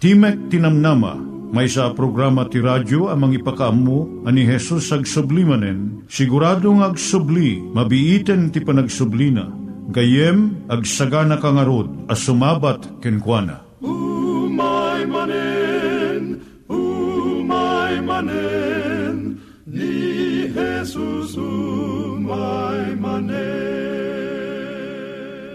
Timek Tinamnama, may sa programa ti radyo amang ipakaamu ani Jesus ag sublimanen, siguradong ag subli, mabiiten ti panagsublina, gayem ag sagana kangarod as sumabat kenkwana. Umay manen, umay manen, ni Jesus umay manen.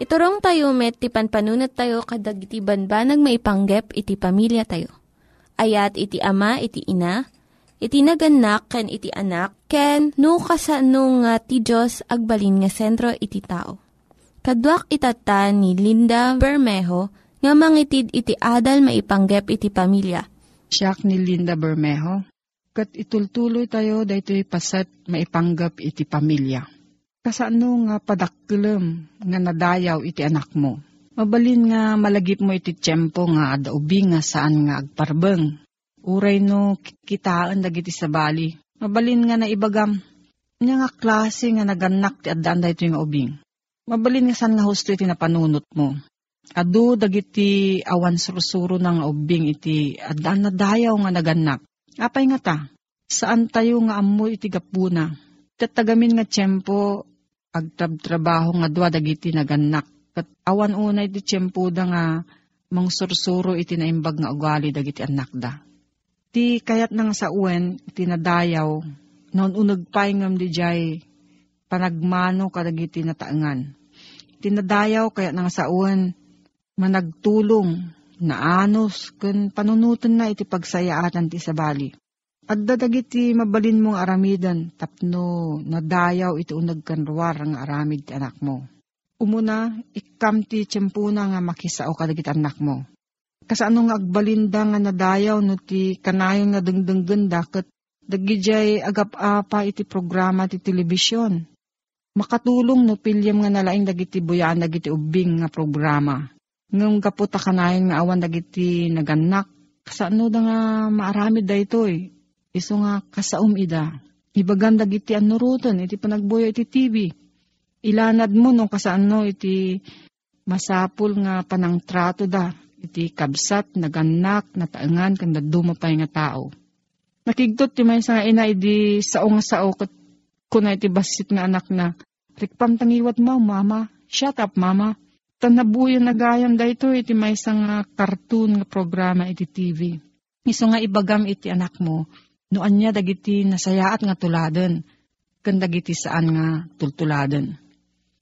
Iturong tayo met, ti panpanunat tayo kadag iti banbanag maipanggep iti pamilya tayo. Ayat iti ama, iti ina, iti naganak, ken iti anak, ken no, kasano nga ti Diyos agbalin nga sentro iti tao. Kaduak itata ni Linda Bermejo nga mangitid iti adal maipanggep iti pamilya. Siya ni Linda Bermejo. Kat itultuloy tayo daytoy pasat maipanggap iti pamilya. Kasano nga padakkelem nga nadayaw iti anak mo. Mabalin nga malagip mo iti tiyempo nga adaubi nga saan nga agparbeng. Uray no kitaan dagiti sabali. Mabalin nga naibagam. Nya nga klase nga naganak ti addaan dayto nga ubing. Mabalin nga saan nga husto iti napanunot mo. Adu dagiti awan surusuro ng ubing iti addaan na dayaw nga naganak. Apay nga ta, saan tayo nga amoy iti gapuna. Tatagamin nga tiyempo agtrab-trabaho nga dwa dagiti naganak. Kat awan unay iti tiyempo da nga mangsursuro iti naimbag nga ugali dagiti anak da. Ti kayat nang sa uwen, iti nadayaw, noon unag paingam di jay panagmano kadagiti nataangan. Iti nadayaw kayat nang sa uwen, managtulong, naanos, kun panunutan na iti pagsayaatan ti sabali. At dadagiti mabalin mong aramidan, tapno nadayaw iti unag kanruar ang aramid ti anak mo. Umuna, ikam ti tiyempuna nga makisao kadagiti anak mo. Kasano nga agbalinda nga nadayaw no ti kanayon nga dengdenggen daket dagijay agap-apa iti programa ti telebisyon. Makatulong no pilyam nga nalaing dagiti buyaan dagiti ubing nga programa. Ngong kaputa kanayon nga awan dagiti naganak. Kasano da nga maaramid da ito eh. Iso nga kasaum ida. Ibagan dagiti anurutan iti panagboyo iti TV ilanad mo no kasano iti masapul nga panangtrato da iti kabsat naganak nataangan kan dumapay nga tao. Nakigtot ti may nga ina idi sao nga sao kat kuna iti basit nga anak na rikpam tangiwat mo mama shut up mama tanabuyan na gayam da ito iti may nga cartoon nga programa iti TV. Iso nga ibagam iti anak mo noan niya dagiti nasayaat nga tuladen kan dagiti saan nga tultuladen.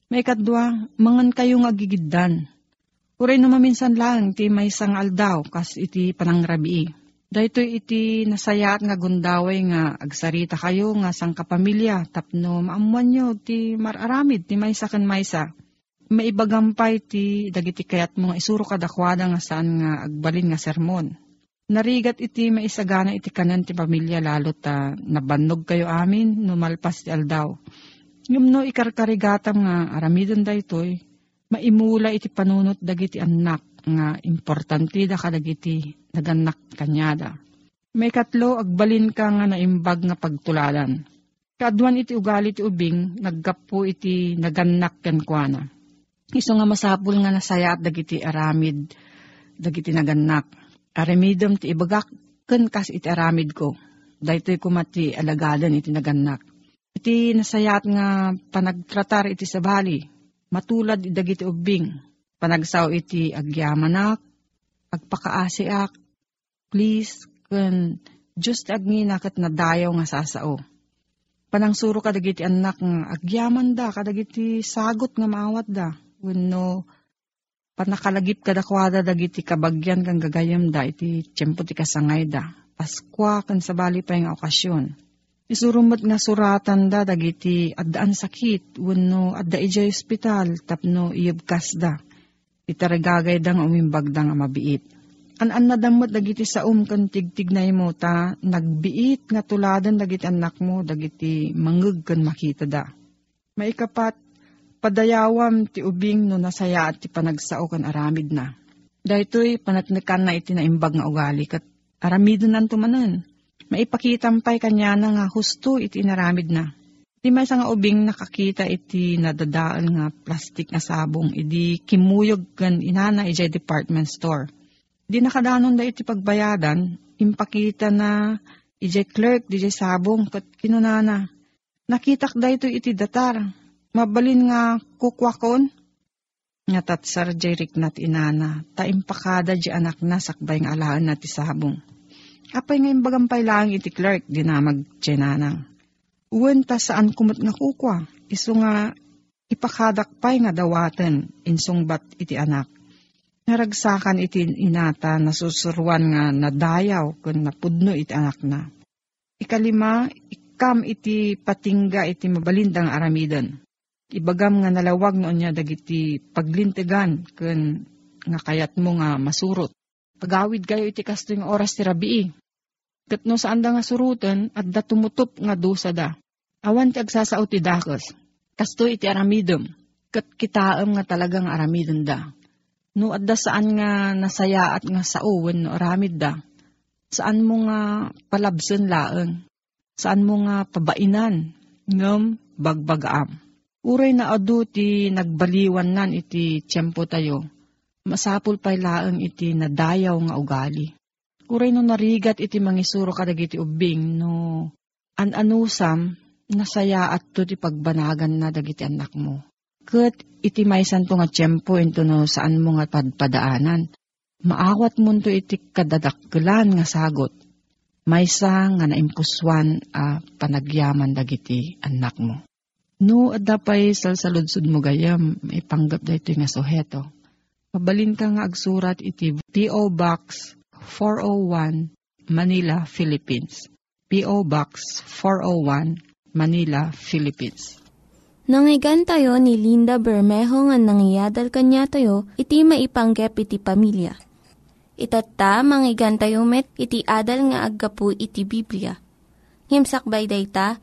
May kadwa, mangan kayo nga gigiddan. Uray no maminsan lang, ti may sang aldaw, kas iti panangrabi. Dahito iti nasayaat nga gundaway nga agsarita kayo nga sang kapamilya, tapno maamuan nyo ti mararamid ti maysa kan maysa. Maibagampay ti dagiti kayat mo nga isuro kadakwada nga saan nga agbalin nga sermon. Narigat iti maisagana iti kanan ti pamilya lalo ta nabannog kayo amin no malpas ti aldaw. Ngam no ikarkarigatam nga aramidon da itoy, maimula iti panunot dagiti anak nga importante da kadagiti naganak kanyada. May katlo, agbalin ka nga naimbag nga pagtuladan. Kaduan iti ugali ti ubing, naggapo iti naganak ken kuana. Iso nga masapul nga nasaya at dagiti aramid, dagiti naganak. Aramidom ti ibagak, ken kas iti aramid ko. Daytoy kumati alagadan iti naganak. Iti nasayat nga panagtratar iti sabali, matulad dagiti ubing, panagsaw iti agyamanak, agpakaasiak, please, kun just agngina kat nadayaw nga sasao. Panangsuro ka dagiti anak nga agyaman da, kadagiti sagot nga maawat da. Wenno, panakalagip kadakwada dagiti kabagyan kang gagayam da, iti tiyempo ti kasangay da. Paskwa kan sabali pa yung okasyon. Isurumot nga suratan da dagiti addaan sakit wenno adda ijay ospital tapno iyabkas da. Itaragagay da nga umimbag da nga mabiit. An-an nadamot dagiti sa kan tigtignay mo ta nagbiit nga tuladan dagiti anak mo dagiti mangeg kan makita da. Maikapat padayawam ti ubing no nasaya at ti panagsao kan aramid na. Daytoy panatnekan na iti naimbag nga ugali kat aramidon nan tumanan maipakitampay kanya na nga husto iti inaramid na. Di may nga ubing nakakita iti nadadaan nga plastic nga sabong, idi kimuyog gan inana iti department store. Di nakadanon da iti pagbayadan, impakita na iti clerk di sabong kat kinunana. Nakitak da ito iti datar, mabalin nga kukwakon, nga tatsar jerik nat inana, ta impakada di anak na sakbay nga alaan na ti sabong. Apay ngayon bagampay lang iti clerk, di na magtsenanang. Uwan ta saan kumot nga kukwa. Iso nga ipakadakpay nga dawaten insungbat iti anak. Naragsakan iti inata nasusuruan nga nadayaw kun napudno iti anak na. Ikalima, ikam iti patingga iti mabalindang aramidon. Ibagam nga nalawag noon niya dagiti paglintigan kun nga kayat mo nga masurot. Pagawid kayo iti kasto yung oras ti rabii. Kat no saan nga surutan at da tumutop nga dusa da. Awan ti agsasao ti dakos. Kasto iti aramidom. Kat kitaam nga talagang aramidom da No adda saan nga nasaya at nga sauwen no aramid da. Saan mo nga palabsen laeng. Saan mo nga pabainan. Ngam bagbagaam. Uray na adu ti nagbaliwan nan iti tiyempo tayo. Masapul pay laeng iti nadayaw nga ugali. Uray no narigat iti mangisuro kadag iti ubing no an-anusam nasaya at to ti pagbanagan na dagiti anak mo. Kat iti maysan to nga tiyempo into no saan mo nga padpadaanan. Maawat mo to iti kadadakkelan nga sagot. Maysa nga naimpuswan a panagyaman dagiti anak mo. No, adda pa'y salsaludsud mo gayam, ipanggap da ito nga suheto. Pabalin ka nga agsurat iti P.O. Box 401, Manila, Philippines. P.O. Box 401, Manila, Philippines. Nangyigan tayo ni Linda Bermejo nga nangyadal kanya tayo, iti maipanggep iti pamilya. Itatta, manggigan tayo met, iti adal nga aggapu iti Biblia. Ngimsakbay day ta,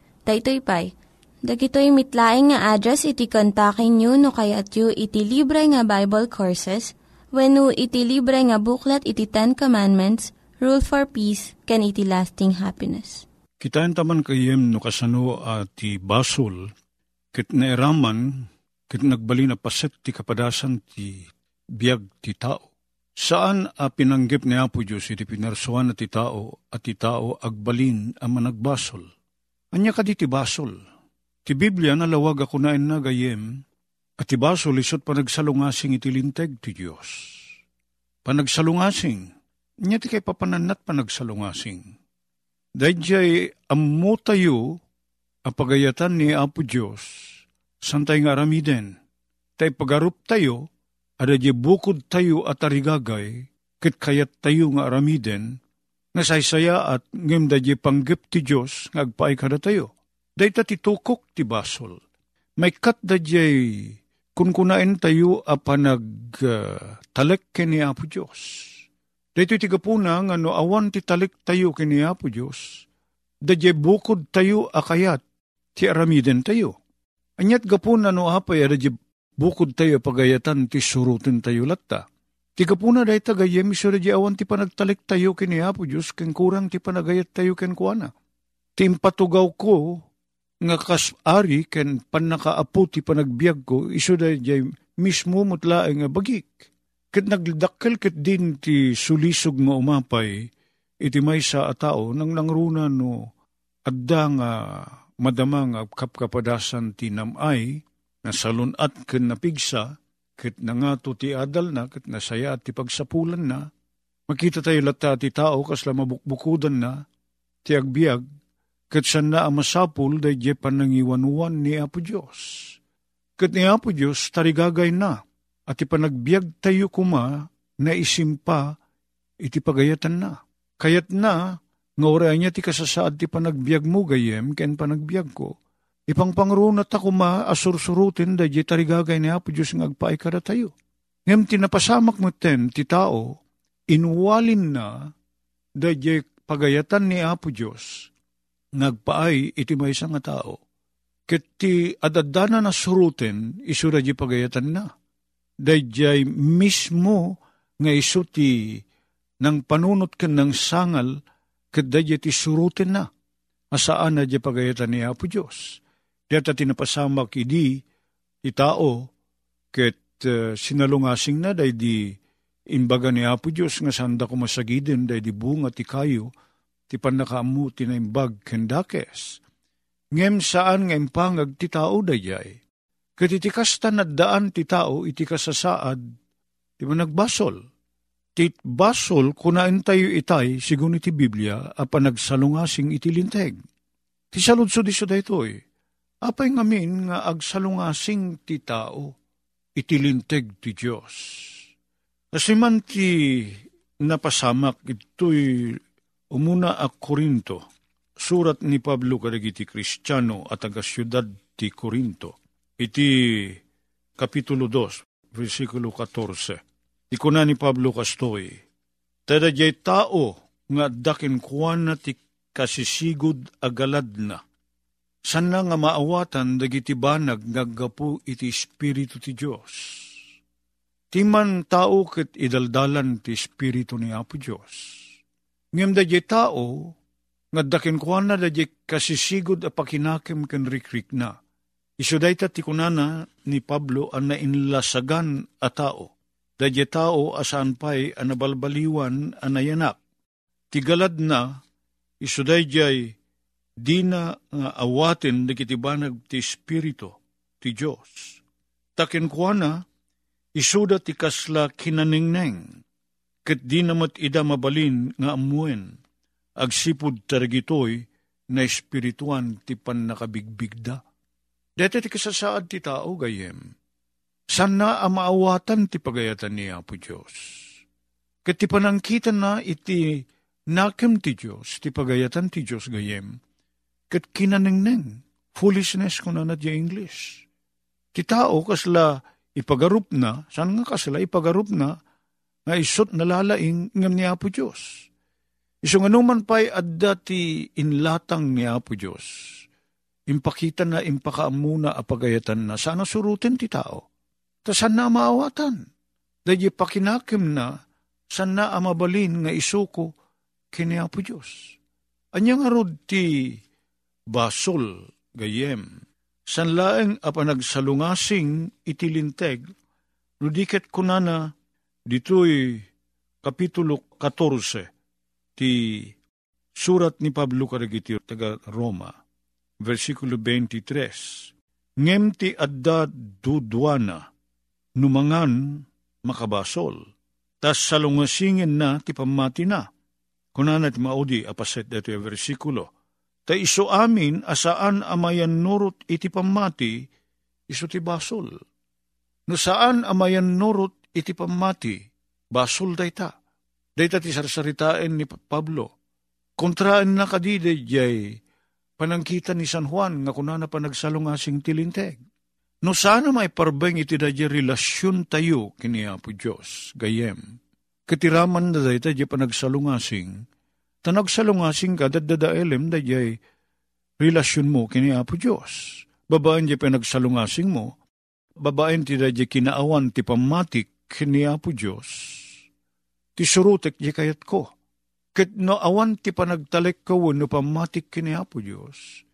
Daytoy pay. Dagitoy mitlaing nga address iti kontakin nyo no kayat yu iti libre nga Bible Courses when iti libre nga buklat iti Ten Commandments, Rule for Peace, can iti lasting happiness. Kitaan taman kayem no kasano at ti basol Kit nairaman, kit nagbali na paset ti kapadasan ti biyag ti tao. Saan a pinanggip ni Apo Diyos iti pinarsuan na ti tao at ti tao agbalin ang managbasol. Anya ka di ti basol. Ti Biblia nalawag ako na na gayem at ti basol isot panagsalungasing iti linteg ti Diyos. Panagsalungasing, niya ti kay papananat panagsalungasing. Dahil jay ammo tayo apagayatan ni Apo Diyos, santay nga aramiden, tay pagarup tayo, ada di bukod tayo at arigagay, kit kayat tayo nga aramiden, nga saysaya at ngem da di panggip ti Diyos, nga agpaay kada tayo. Day ta titukok ti basol. May kat da di kun kunain tayo a panag uh, talek kini Apo Diyos. Dito ti kapuna nga no awan ti talik tayo kini Apo Diyos, da bukod tayo akayat, ti aramiden tayo. Anyat gapuna no apay ada bukod tayo pagayatan ti surutin tayo latta. Ti kapuna day tagayem iso di awan ti panagtalik tayo kini Apo Diyos ken kurang ti panagayat tayo ken kuana. Ti impatugaw ko nga kasari ken panakaapu ti panagbiag ko iso day mismo mutla nga bagik. Ket nagdakkel ket din ti sulisog nga umapay iti may sa atao nang nangruna no adda nga madamang kapkapadasan ti namay, na salunat ken napigsa, ket nangato ti adal na, ket nasaya at ti pagsapulan na, makita tayo lata ti tao kasla mabukbukudan na, ti agbiag, ket san na amasapul day je panangiwanuan ni Apo Diyos. Ket ni Apo Diyos tarigagay na, at ipanagbiag tayo kuma na isimpa iti pagayatan na. Kayat na, nga niya ti kasasaad ti panagbiag mo gayem, ken panagbiag ko. Ipang pangrunat ako ma asursurutin da di tarigagay ni Apo Diyos ng agpaay kada tayo. Ngem tinapasamak mo ten ti tao, inwalin na da pagayatan ni Apo Diyos, nagpaay iti may nga tao. Ket ti adadana na surutin, isura di pagayatan na. Dayjay mismo nga iso ti nang panunot ken ng sangal kadadya ti surutin na, asaan na di pagayatan ni Apo Diyos. Diyata tinapasamak idi, ti tao, ket uh, sinalungasing na day di imbaga ni Apo Diyos nga sanda ko masagiden day di bunga ti kayo ti panakaamu ti naimbag kendakes. Ngem saan nga impangag ti tao dayay. Ket iti kasta ti tao iti kasasaad ti nagbasol. Ti basol kunain tayo itay sigun iti Biblia a panagsalungasing iti linteg. Ti saludso di daytoy. Apay ngamin nga agsalungasing ti tao itilinteg ti Diyos. Kasi man ti napasamak ito'y umuna a Korinto, surat ni Pablo kadagiti Kristiyano at aga ti Korinto, iti Kapitulo 2, versikulo 14. Ikuna ni Pablo kastoy, Tada tao nga dakin kuwan na ti kasisigod agalad na, sana nga maawatan dagiti banag naggapu iti Espiritu ti Diyos. Timan tao ket idaldalan ti Espiritu ni Apo Diyos. Ngem da tao, nga dakin kuan na da kasisigod a pakinakem ken rikrik na. Iso dayta ti kunana ni Pablo ang nainlasagan a tao. Da tao asan pa'y anabalbaliwan anayanak. Tigalad na, iso dayjay di na nga awaten dagiti banag ti Espiritu ti Diyos. Takin kuana, isuda ti kasla kinaningneng, ket di namat ida mabalin nga amuen, agsipud taragitoy na espirituan ti pan nakabigbigda. Dete ti kasasaad ti tao gayem, sana amaawatan ti pagayatan ni Apo Diyos. Ket ti panangkitan na iti nakem ti Diyos, ti pagayatan ti Diyos gayem, kat kinanengneng, foolishness ko na nadya English. Ti tao kasla ipagarup na, saan nga kasla ipagarup na, nga isot nalalaing ngam ni Apo Diyos. Iso nga numan pa'y adda ti inlatang ni Apo Diyos. Impakita na impakaamuna apagayatan na sana surutin ti tao. Ta saan na maawatan? Dahil pakinakim na saan na amabalin nga isuko kini Apo Diyos. Anya nga ti basol gayem. Sanlaeng apa nagsalungasing itilinteg, nudiket kunana ditoy kapitulo 14 ti surat ni Pablo Karagiti taga Roma, versikulo 23. Ngem ti adda dudwana, numangan makabasol, tas salungasingin na ti pamati na. Kunana ti maudi apaset dito yung versikulo Ta iso amin asaan amayan nurot iti pamati, iso ti basol. No saan amayan nurot iti pamati, basol dayta. Dayta ti sarsaritain ni Pablo. Kontraan na kadide jay panangkita ni San Juan nga kunana pa nagsalungasing tilinteg. No sana may parbeng iti dadya relasyon tayo kini Apo Diyos, gayem. Katiraman na dayta jay panagsalungasing, Tanag salungasing ka, dadadaelem, dayay relasyon mo kini Apo Diyos. Babaan di pinagsalungasing mo, babaen ti dayay kinaawan ti pamatik kini Apo Diyos. Ti surutek di kayat ko. Ket no awan ti panagtalek ko no pamatik kini Apo Diyos,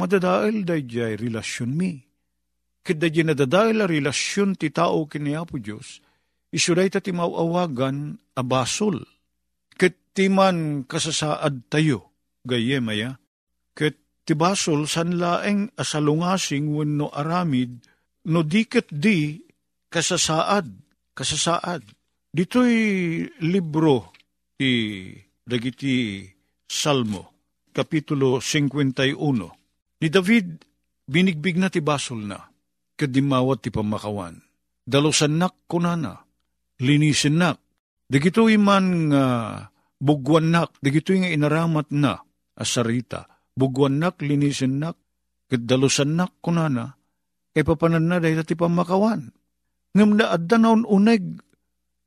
madadael dayay relasyon mi. Ket dayay nadadael a relasyon ti tao kini Apo Diyos, isuday ta ti mauawagan abasol Ket timan kasasaad tayo, gayemaya, ket tibasol san laeng asalungasing wenno aramid, no diket di kasasaad, kasasaad. Dito'y libro ti dagiti Salmo, Kapitulo 51. Ni David, binigbig na ti basol na, kadimawat ti pamakawan. Dalosan nak kunana, linisin nak, Digito'y man nga uh, bugwanak, digito'y nga inaramat na asarita. Bugwanak, linisin nak, kadalusan nak kunana, kay papanan na dahil ti pamakawan. Ngam na adda naon uneg,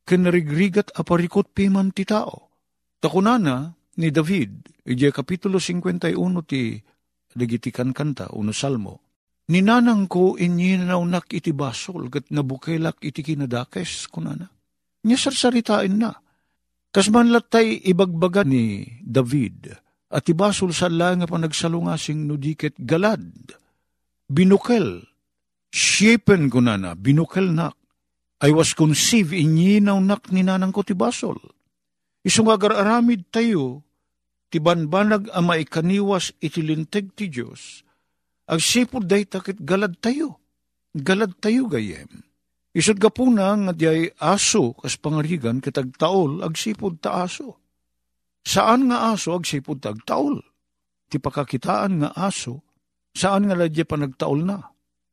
kinarigrigat aparikot piman ti tao. Takunana ni David, ije kapitulo 51 ti dagitikan kanta, uno salmo, Ninanang ko inyinaunak iti basol, kat nabukelak iti kinadakes, kunana niya sarsaritain na. Kasman latay ibagbaga ni David, at ibasol sa nga panagsalungasing nudiket galad, binukel, Shapen ko na na, binukal nak. I was conceived in yinaw nak ni nanang ko ti basol. Isong agar-aramid tayo, ti banbanag ama ikaniwas itilinteg ti Diyos, ag sipod day takit galad tayo. Galad tayo gayem. Isod ka po na nga di aso kas pangarigan kitag taol ag sipod ta aso. Saan nga aso ag sipod tag taol? Ti pakakitaan nga aso, saan nga ladya pa nagtaol na?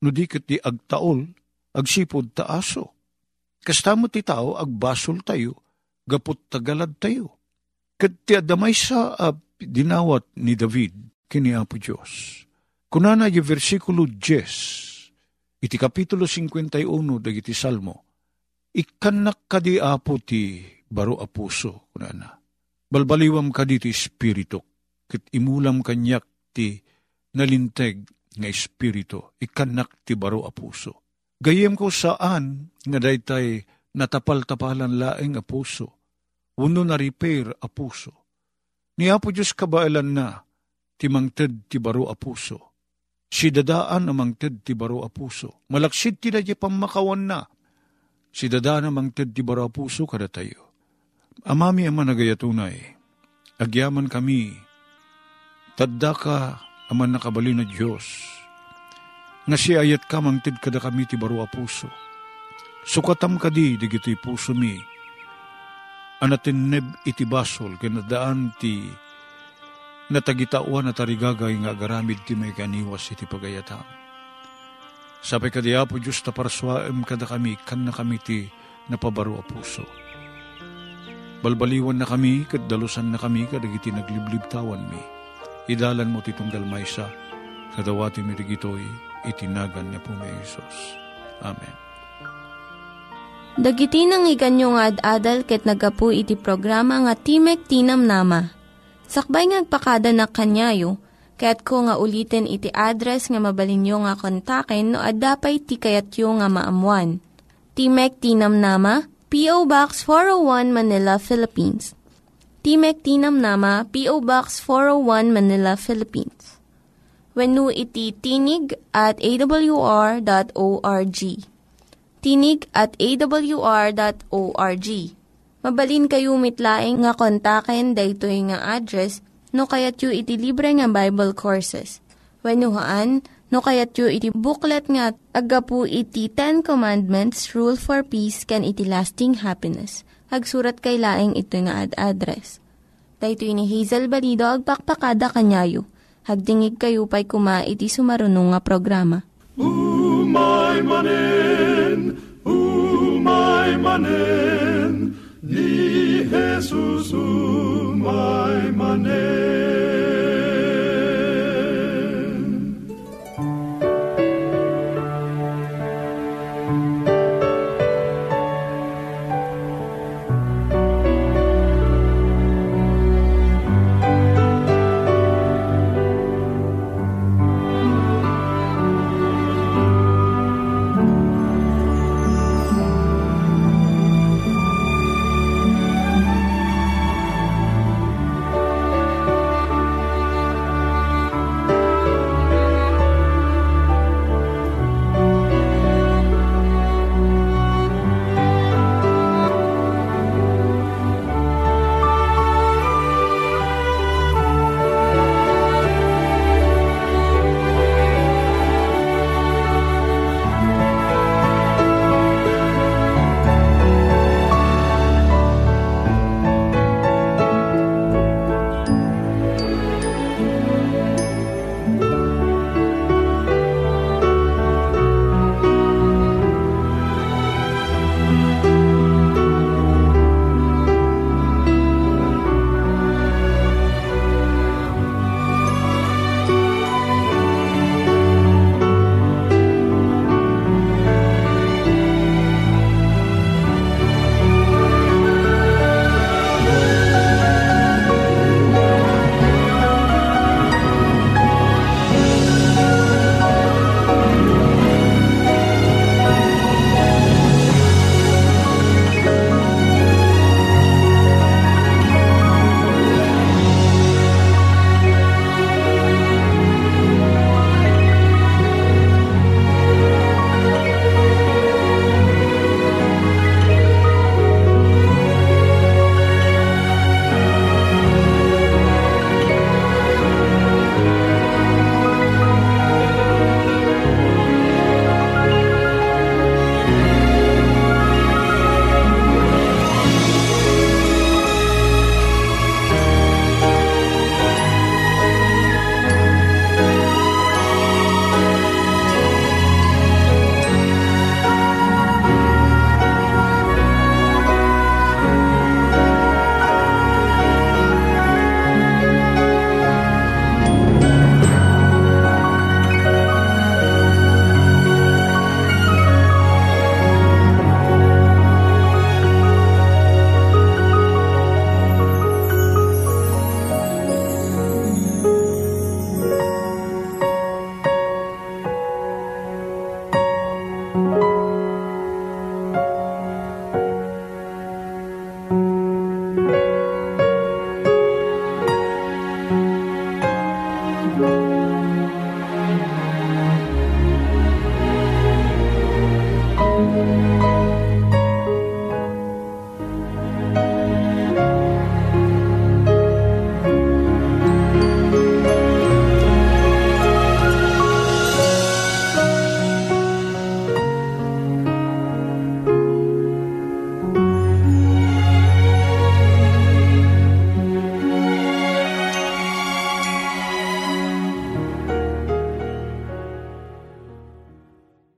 No di di agtaol, agsipod ta aso. Kastamo ti tao, agbasol tayo, gapot tagalad tayo. Kat ti adamay sa uh, dinawat ni David, kini Apo Diyos. Kunana yung versikulo 10, iti kapitulo 51, dagiti salmo, ikanak ka di apo ti baro apuso, kunana. Balbaliwam ka di ti espiritu, kit imulam kanyak ti nalinteg nga espiritu, ikanak ti baro apuso Gayem ko saan nga daytay natapal-tapalan laeng a puso, uno na repair a puso. Ni Apo Diyos kabailan na, ti mangted ti baro a puso. Si dadaan na mangted ti baro a puso. Malaksid ti dadya pamakawan na. Si dadaan na mangted ti baro a puso kada tayo. Amami ama nagayatunay, agyaman kami, tadda ka aman nakabali na Diyos, nga si ayat ka mangtid kada kami ti baro a puso. Sukatam kadi digito'y puso mi, anatin neb iti basol, kinadaan ti natagitawan at arigagay nga garamid ti may kaniwas iti pagayatam. Sabi kadi Apo Diyos ta paraswaem kada kami, kan na kami ti napabaro a puso. Balbaliwan na kami, kaddalusan na kami, kadagiti nagliblib tawan mi. Idalan mo titong dalmaysa, kadawati mi digitoy, itinagan niya po may Isos. Amen. Dagiti nang iganyo nga ad-adal ket nagapu iti programa nga Timek Tinam Nama. Sakbay ngagpakada na kanyayo, ket ko nga ulitin iti address nga mabalinyo nga kontaken no ad-dapay tikayatyo nga maamuan. Timek Tinam Nama, P.O. Box 401 Manila, Philippines. Timek Tinam Nama, P.O. Box 401 Manila, Philippines wenno iti tinig at awr.org. Tinig at awr.org. Mabalin kayo mitlaeng nga kontaken daytoy nga address no kayat yu iti libre nga Bible Courses. Wenno haan no kayat yu iti booklet nga agapu iti Ten Commandments, Rule for Peace, can iti lasting happiness. Hagsurat kay laeng ito nga ad address. Daytoy ni Hazel Balido agpakpakada kanyayo Hagdingig kayo pa'y kuma iti sumarunong nga programa. Umay manen, umay manen, Jesus umay.